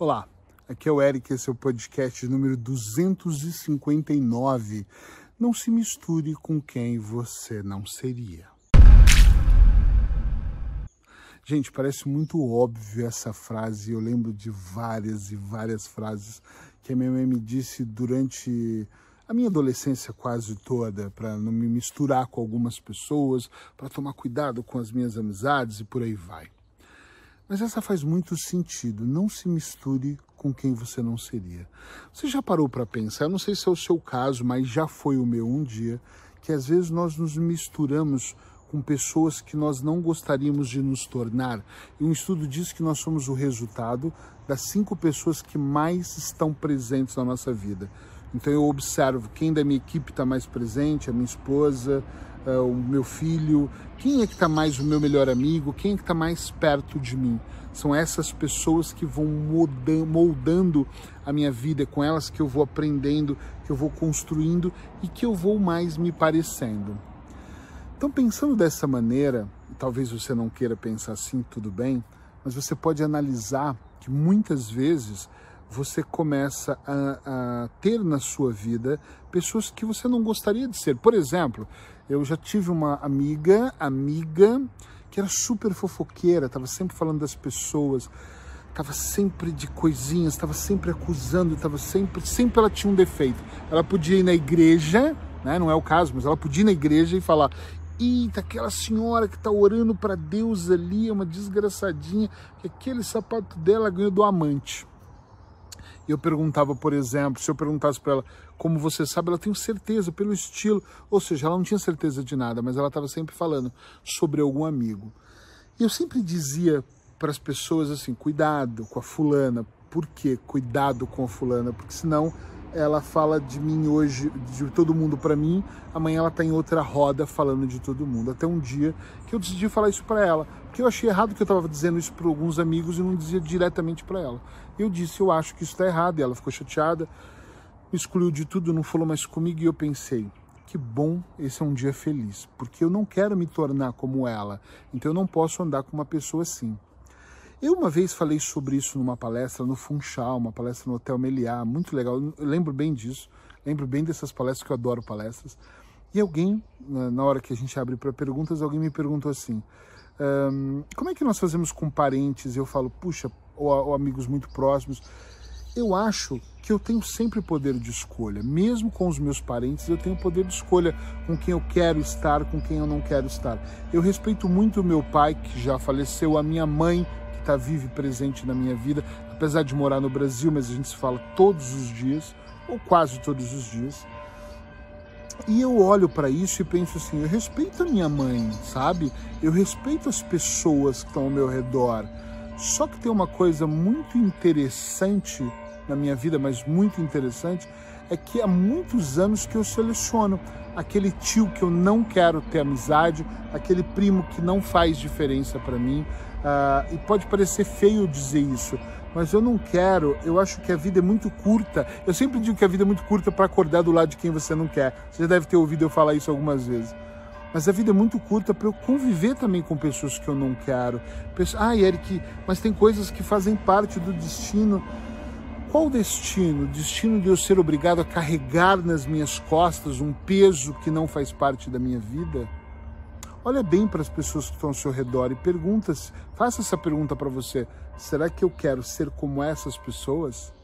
Olá, aqui é o Eric, esse é o podcast número 259. Não se misture com quem você não seria. Gente, parece muito óbvio essa frase. Eu lembro de várias e várias frases que a minha mãe me disse durante a minha adolescência quase toda, para não me misturar com algumas pessoas, para tomar cuidado com as minhas amizades e por aí vai. Mas essa faz muito sentido. Não se misture com quem você não seria. Você já parou para pensar? Eu não sei se é o seu caso, mas já foi o meu um dia, que às vezes nós nos misturamos com pessoas que nós não gostaríamos de nos tornar. E um estudo diz que nós somos o resultado das cinco pessoas que mais estão presentes na nossa vida. Então eu observo quem da minha equipe está mais presente, a minha esposa, uh, o meu filho, quem é que está mais o meu melhor amigo, quem é que está mais perto de mim. São essas pessoas que vão moldando a minha vida, é com elas que eu vou aprendendo, que eu vou construindo e que eu vou mais me parecendo. Então, pensando dessa maneira, talvez você não queira pensar assim, tudo bem, mas você pode analisar que muitas vezes você começa a, a, ter na sua vida pessoas que você não gostaria de ser. Por exemplo, eu já tive uma amiga, amiga, que era super fofoqueira, estava sempre falando das pessoas, estava sempre de coisinhas, estava sempre acusando, estava sempre, sempre ela tinha um defeito. Ela podia ir na igreja, né, não é o caso, mas ela podia ir na igreja e falar: Eita, aquela senhora que está orando para Deus ali é uma desgraçadinha, que aquele sapato dela ganhou do amante eu perguntava, por exemplo, se eu perguntasse para ela como você sabe, ela tem certeza pelo estilo, ou seja, ela não tinha certeza de nada, mas ela estava sempre falando sobre algum amigo. E eu sempre dizia para as pessoas assim: cuidado com a fulana. Por quê? Cuidado com a fulana, porque senão ela fala de mim hoje, de todo mundo para mim, amanhã ela está em outra roda falando de todo mundo. Até um dia que eu decidi falar isso para ela, porque eu achei errado que eu estava dizendo isso para alguns amigos e não dizia diretamente para ela. Eu disse, eu acho que isso está errado, e ela ficou chateada, me excluiu de tudo, não falou mais comigo, e eu pensei, que bom, esse é um dia feliz, porque eu não quero me tornar como ela, então eu não posso andar com uma pessoa assim. Eu uma vez falei sobre isso numa palestra no Funchal, uma palestra no Hotel Meliá, muito legal, eu lembro bem disso, lembro bem dessas palestras, que eu adoro palestras. E alguém, na hora que a gente abre para perguntas, alguém me perguntou assim, um, como é que nós fazemos com parentes? Eu falo, puxa, ou, ou amigos muito próximos. Eu acho que eu tenho sempre poder de escolha, mesmo com os meus parentes, eu tenho poder de escolha com quem eu quero estar, com quem eu não quero estar. Eu respeito muito o meu pai, que já faleceu, a minha mãe, está vive e presente na minha vida, apesar de morar no Brasil, mas a gente se fala todos os dias, ou quase todos os dias. E eu olho para isso e penso assim: eu respeito a minha mãe, sabe? Eu respeito as pessoas que estão ao meu redor. Só que tem uma coisa muito interessante na minha vida, mas muito interessante, é que há muitos anos que eu seleciono aquele tio que eu não quero ter amizade, aquele primo que não faz diferença para mim, Uh, e pode parecer feio dizer isso, mas eu não quero. Eu acho que a vida é muito curta. Eu sempre digo que a vida é muito curta para acordar do lado de quem você não quer. Você já deve ter ouvido eu falar isso algumas vezes. Mas a vida é muito curta para eu conviver também com pessoas que eu não quero. Pessoas, ah, Eric, mas tem coisas que fazem parte do destino. Qual o destino? O destino de eu ser obrigado a carregar nas minhas costas um peso que não faz parte da minha vida? Olha bem para as pessoas que estão ao seu redor e pergunta, faça essa pergunta para você: será que eu quero ser como essas pessoas?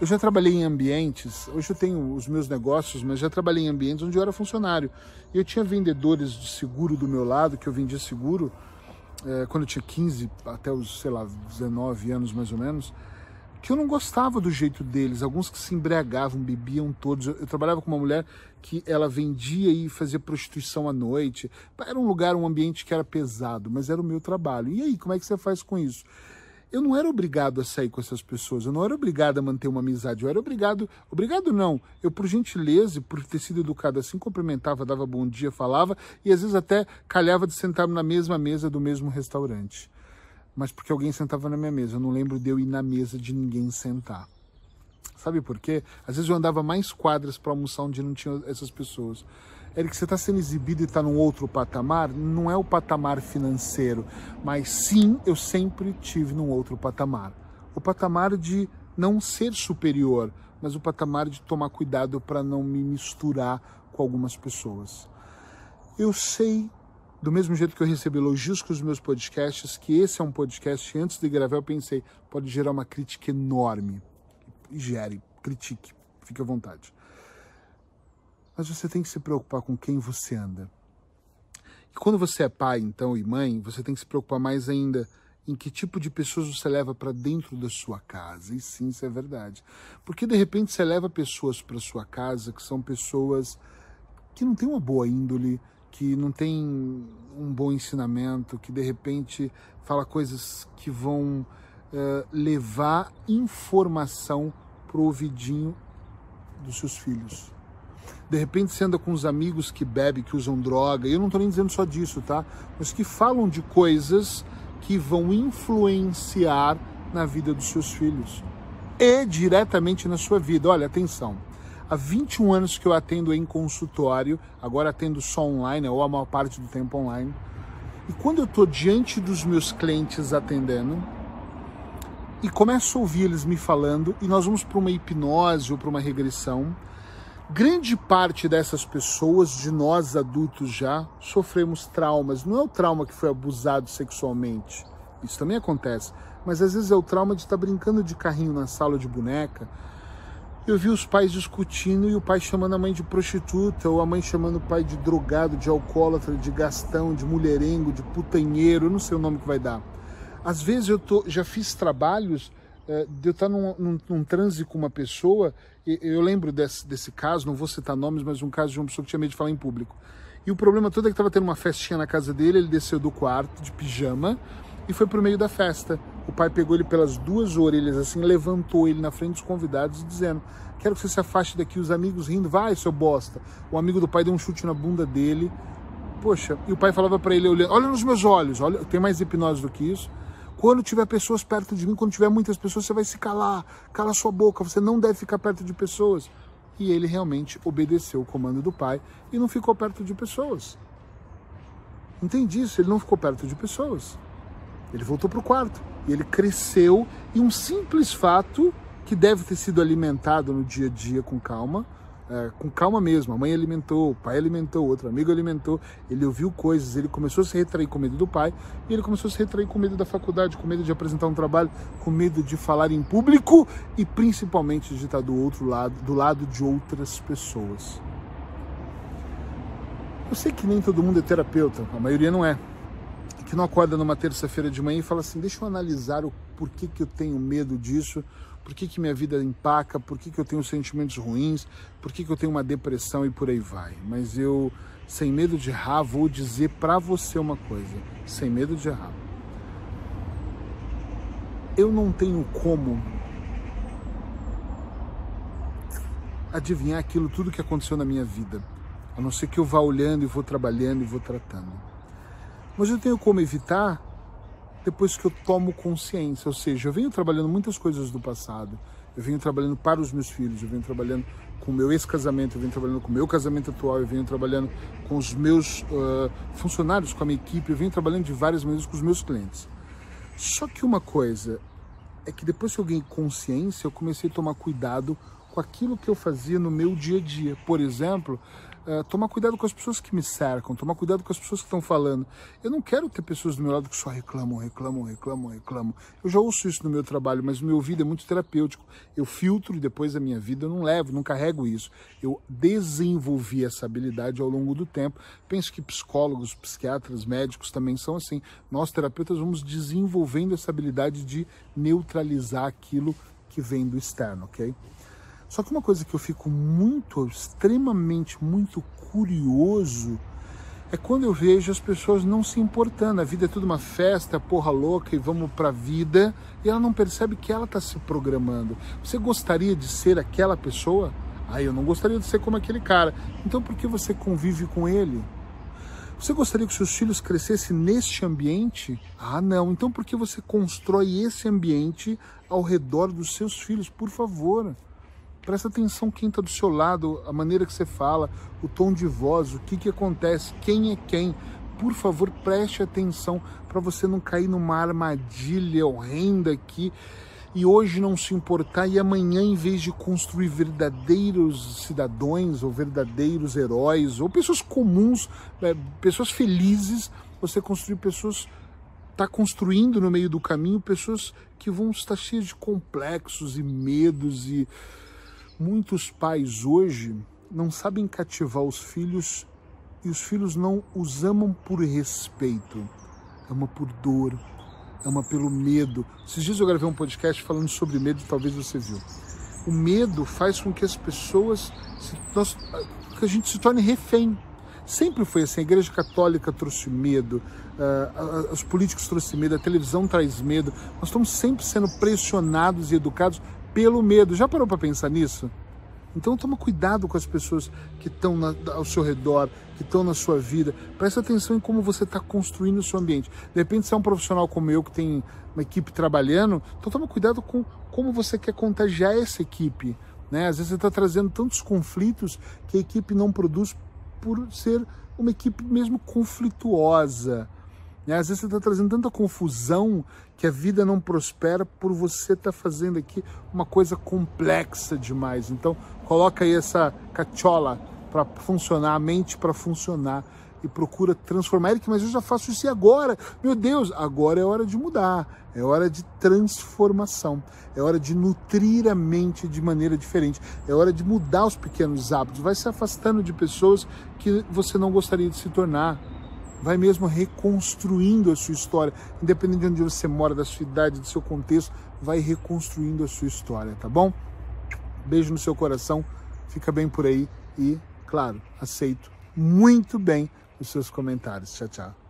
Eu já trabalhei em ambientes, hoje eu tenho os meus negócios, mas já trabalhei em ambientes onde eu era funcionário. E eu tinha vendedores de seguro do meu lado, que eu vendia seguro é, quando eu tinha 15 até os, sei lá, 19 anos mais ou menos que eu não gostava do jeito deles, alguns que se embriagavam, bebiam todos. Eu, eu, trabalhava com uma mulher que ela vendia e fazia prostituição à noite. Era um lugar, um ambiente que era pesado, mas era o meu trabalho. E aí, como é que você faz com isso? Eu não era obrigado a sair com essas pessoas, eu não era obrigado a manter uma amizade, eu era obrigado, obrigado não, eu por gentileza, por ter sido educado assim, cumprimentava, dava bom dia, falava e às vezes até calhava de sentar na mesma mesa do mesmo restaurante mas porque alguém sentava na minha mesa. Eu não lembro de eu ir na mesa de ninguém sentar. Sabe por quê? Às vezes eu andava mais quadras para almoçar onde não tinha essas pessoas. Eric, você está sendo exibido e está num outro patamar? Não é o patamar financeiro, mas sim, eu sempre tive num outro patamar. o patamar de não ser superior, mas o patamar de tomar cuidado para não me misturar com algumas pessoas. Eu sei, do mesmo jeito que eu recebo elogios com os meus podcasts, que esse é um podcast, antes de gravar eu pensei, pode gerar uma crítica enorme. Gere, critique, fique à vontade. Mas você tem que se preocupar com quem você anda. E quando você é pai, então, e mãe, você tem que se preocupar mais ainda em que tipo de pessoas você leva para dentro da sua casa. E sim, isso é verdade. Porque de repente você leva pessoas para sua casa que são pessoas que não têm uma boa índole, que não têm um bom ensinamento, que de repente fala coisas que vão uh, levar informação pro ouvidinho dos seus filhos. De repente você anda com os amigos que bebem, que usam droga, e eu não estou nem dizendo só disso, tá? Mas que falam de coisas que vão influenciar na vida dos seus filhos e diretamente na sua vida. Olha, atenção. Há 21 anos que eu atendo em consultório, agora atendo só online, ou a maior parte do tempo online. E quando eu estou diante dos meus clientes atendendo, e começo a ouvir eles me falando, e nós vamos para uma hipnose ou para uma regressão, grande parte dessas pessoas, de nós adultos já, sofremos traumas. Não é o trauma que foi abusado sexualmente, isso também acontece, mas às vezes é o trauma de estar brincando de carrinho na sala de boneca. Eu vi os pais discutindo e o pai chamando a mãe de prostituta, ou a mãe chamando o pai de drogado, de alcoólatra, de gastão, de mulherengo, de putanheiro, não sei o nome que vai dar. Às vezes eu tô, já fiz trabalhos é, de eu estar num, num, num transe com uma pessoa, eu lembro desse, desse caso, não vou citar nomes, mas um caso de uma pessoa que tinha medo de falar em público. E o problema todo é que estava tendo uma festinha na casa dele, ele desceu do quarto de pijama e foi pro meio da festa. O pai pegou ele pelas duas orelhas, assim, levantou ele na frente dos convidados, dizendo: Quero que você se afaste daqui. Os amigos rindo, vai, seu bosta. O amigo do pai deu um chute na bunda dele. Poxa, e o pai falava para ele, Olha nos meus olhos, olha, tem mais hipnose do que isso. Quando tiver pessoas perto de mim, quando tiver muitas pessoas, você vai se calar, cala sua boca, você não deve ficar perto de pessoas. E ele realmente obedeceu o comando do pai e não ficou perto de pessoas. Entende isso? Ele não ficou perto de pessoas. Ele voltou para o quarto e ele cresceu e um simples fato que deve ter sido alimentado no dia a dia com calma é, com calma mesmo. A mãe alimentou, o pai alimentou, outro amigo alimentou. Ele ouviu coisas, ele começou a se retrair com medo do pai e ele começou a se retrair com medo da faculdade, com medo de apresentar um trabalho, com medo de falar em público e principalmente de estar do outro lado, do lado de outras pessoas. Eu sei que nem todo mundo é terapeuta, a maioria não é. Que não acorda numa terça-feira de manhã e fala assim: deixa eu analisar o porquê que eu tenho medo disso, por que, que minha vida empaca, por que, que eu tenho sentimentos ruins, por que, que eu tenho uma depressão e por aí vai. Mas eu, sem medo de errar, vou dizer para você uma coisa, sem medo de errar. Eu não tenho como adivinhar aquilo tudo que aconteceu na minha vida, a não ser que eu vá olhando e vou trabalhando e vou tratando. Mas eu tenho como evitar depois que eu tomo consciência. Ou seja, eu venho trabalhando muitas coisas do passado. Eu venho trabalhando para os meus filhos, eu venho trabalhando com o meu ex-casamento, eu venho trabalhando com o meu casamento atual, eu venho trabalhando com os meus uh, funcionários, com a minha equipe, eu venho trabalhando de várias maneiras com os meus clientes. Só que uma coisa é que depois que eu ganhei consciência, eu comecei a tomar cuidado com aquilo que eu fazia no meu dia a dia. Por exemplo, uh, tomar cuidado com as pessoas que me cercam, tomar cuidado com as pessoas que estão falando. Eu não quero ter pessoas do meu lado que só reclamam, reclamam, reclamam, reclamam. Eu já ouço isso no meu trabalho, mas o meu ouvido é muito terapêutico. Eu filtro e depois a minha vida eu não levo, não carrego isso. Eu desenvolvi essa habilidade ao longo do tempo. Penso que psicólogos, psiquiatras, médicos também são assim. Nós terapeutas vamos desenvolvendo essa habilidade de neutralizar aquilo que vem do externo, ok? Só que uma coisa que eu fico muito, extremamente, muito curioso é quando eu vejo as pessoas não se importando. A vida é tudo uma festa, porra louca e vamos pra vida e ela não percebe que ela está se programando. Você gostaria de ser aquela pessoa? Ah, eu não gostaria de ser como aquele cara. Então por que você convive com ele? Você gostaria que seus filhos crescessem neste ambiente? Ah, não. Então por que você constrói esse ambiente ao redor dos seus filhos? Por favor. Presta atenção quem está do seu lado, a maneira que você fala, o tom de voz, o que, que acontece, quem é quem. Por favor, preste atenção para você não cair numa armadilha horrenda aqui e hoje não se importar e amanhã, em vez de construir verdadeiros cidadãos ou verdadeiros heróis ou pessoas comuns, é, pessoas felizes, você construir pessoas está construindo no meio do caminho pessoas que vão estar cheias de complexos e medos e muitos pais hoje não sabem cativar os filhos e os filhos não os amam por respeito, ama por dor, ama pelo medo. Esses dias eu gravei um podcast falando sobre medo, talvez você viu. O medo faz com que as pessoas, nós, que a gente se torne refém. Sempre foi assim. A Igreja Católica trouxe medo, uh, os políticos trouxeram medo, a televisão traz medo. Nós estamos sempre sendo pressionados e educados pelo medo. Já parou para pensar nisso? Então toma cuidado com as pessoas que estão ao seu redor, que estão na sua vida. Presta atenção em como você está construindo o seu ambiente. De repente, se é um profissional como eu que tem uma equipe trabalhando, então toma cuidado com como você quer contagiar essa equipe. Né? Às vezes você está trazendo tantos conflitos que a equipe não produz por ser uma equipe mesmo conflituosa. Né? Às vezes você está trazendo tanta confusão que a vida não prospera por você estar tá fazendo aqui uma coisa complexa demais. Então, coloca aí essa cachola para funcionar, a mente para funcionar e procura transformar. Eric, mas eu já faço isso agora? Meu Deus, agora é hora de mudar, é hora de transformação, é hora de nutrir a mente de maneira diferente, é hora de mudar os pequenos hábitos, vai se afastando de pessoas que você não gostaria de se tornar vai mesmo reconstruindo a sua história, independente de onde você mora, da sua idade, do seu contexto, vai reconstruindo a sua história, tá bom? Beijo no seu coração, fica bem por aí e, claro, aceito muito bem os seus comentários. Tchau, tchau.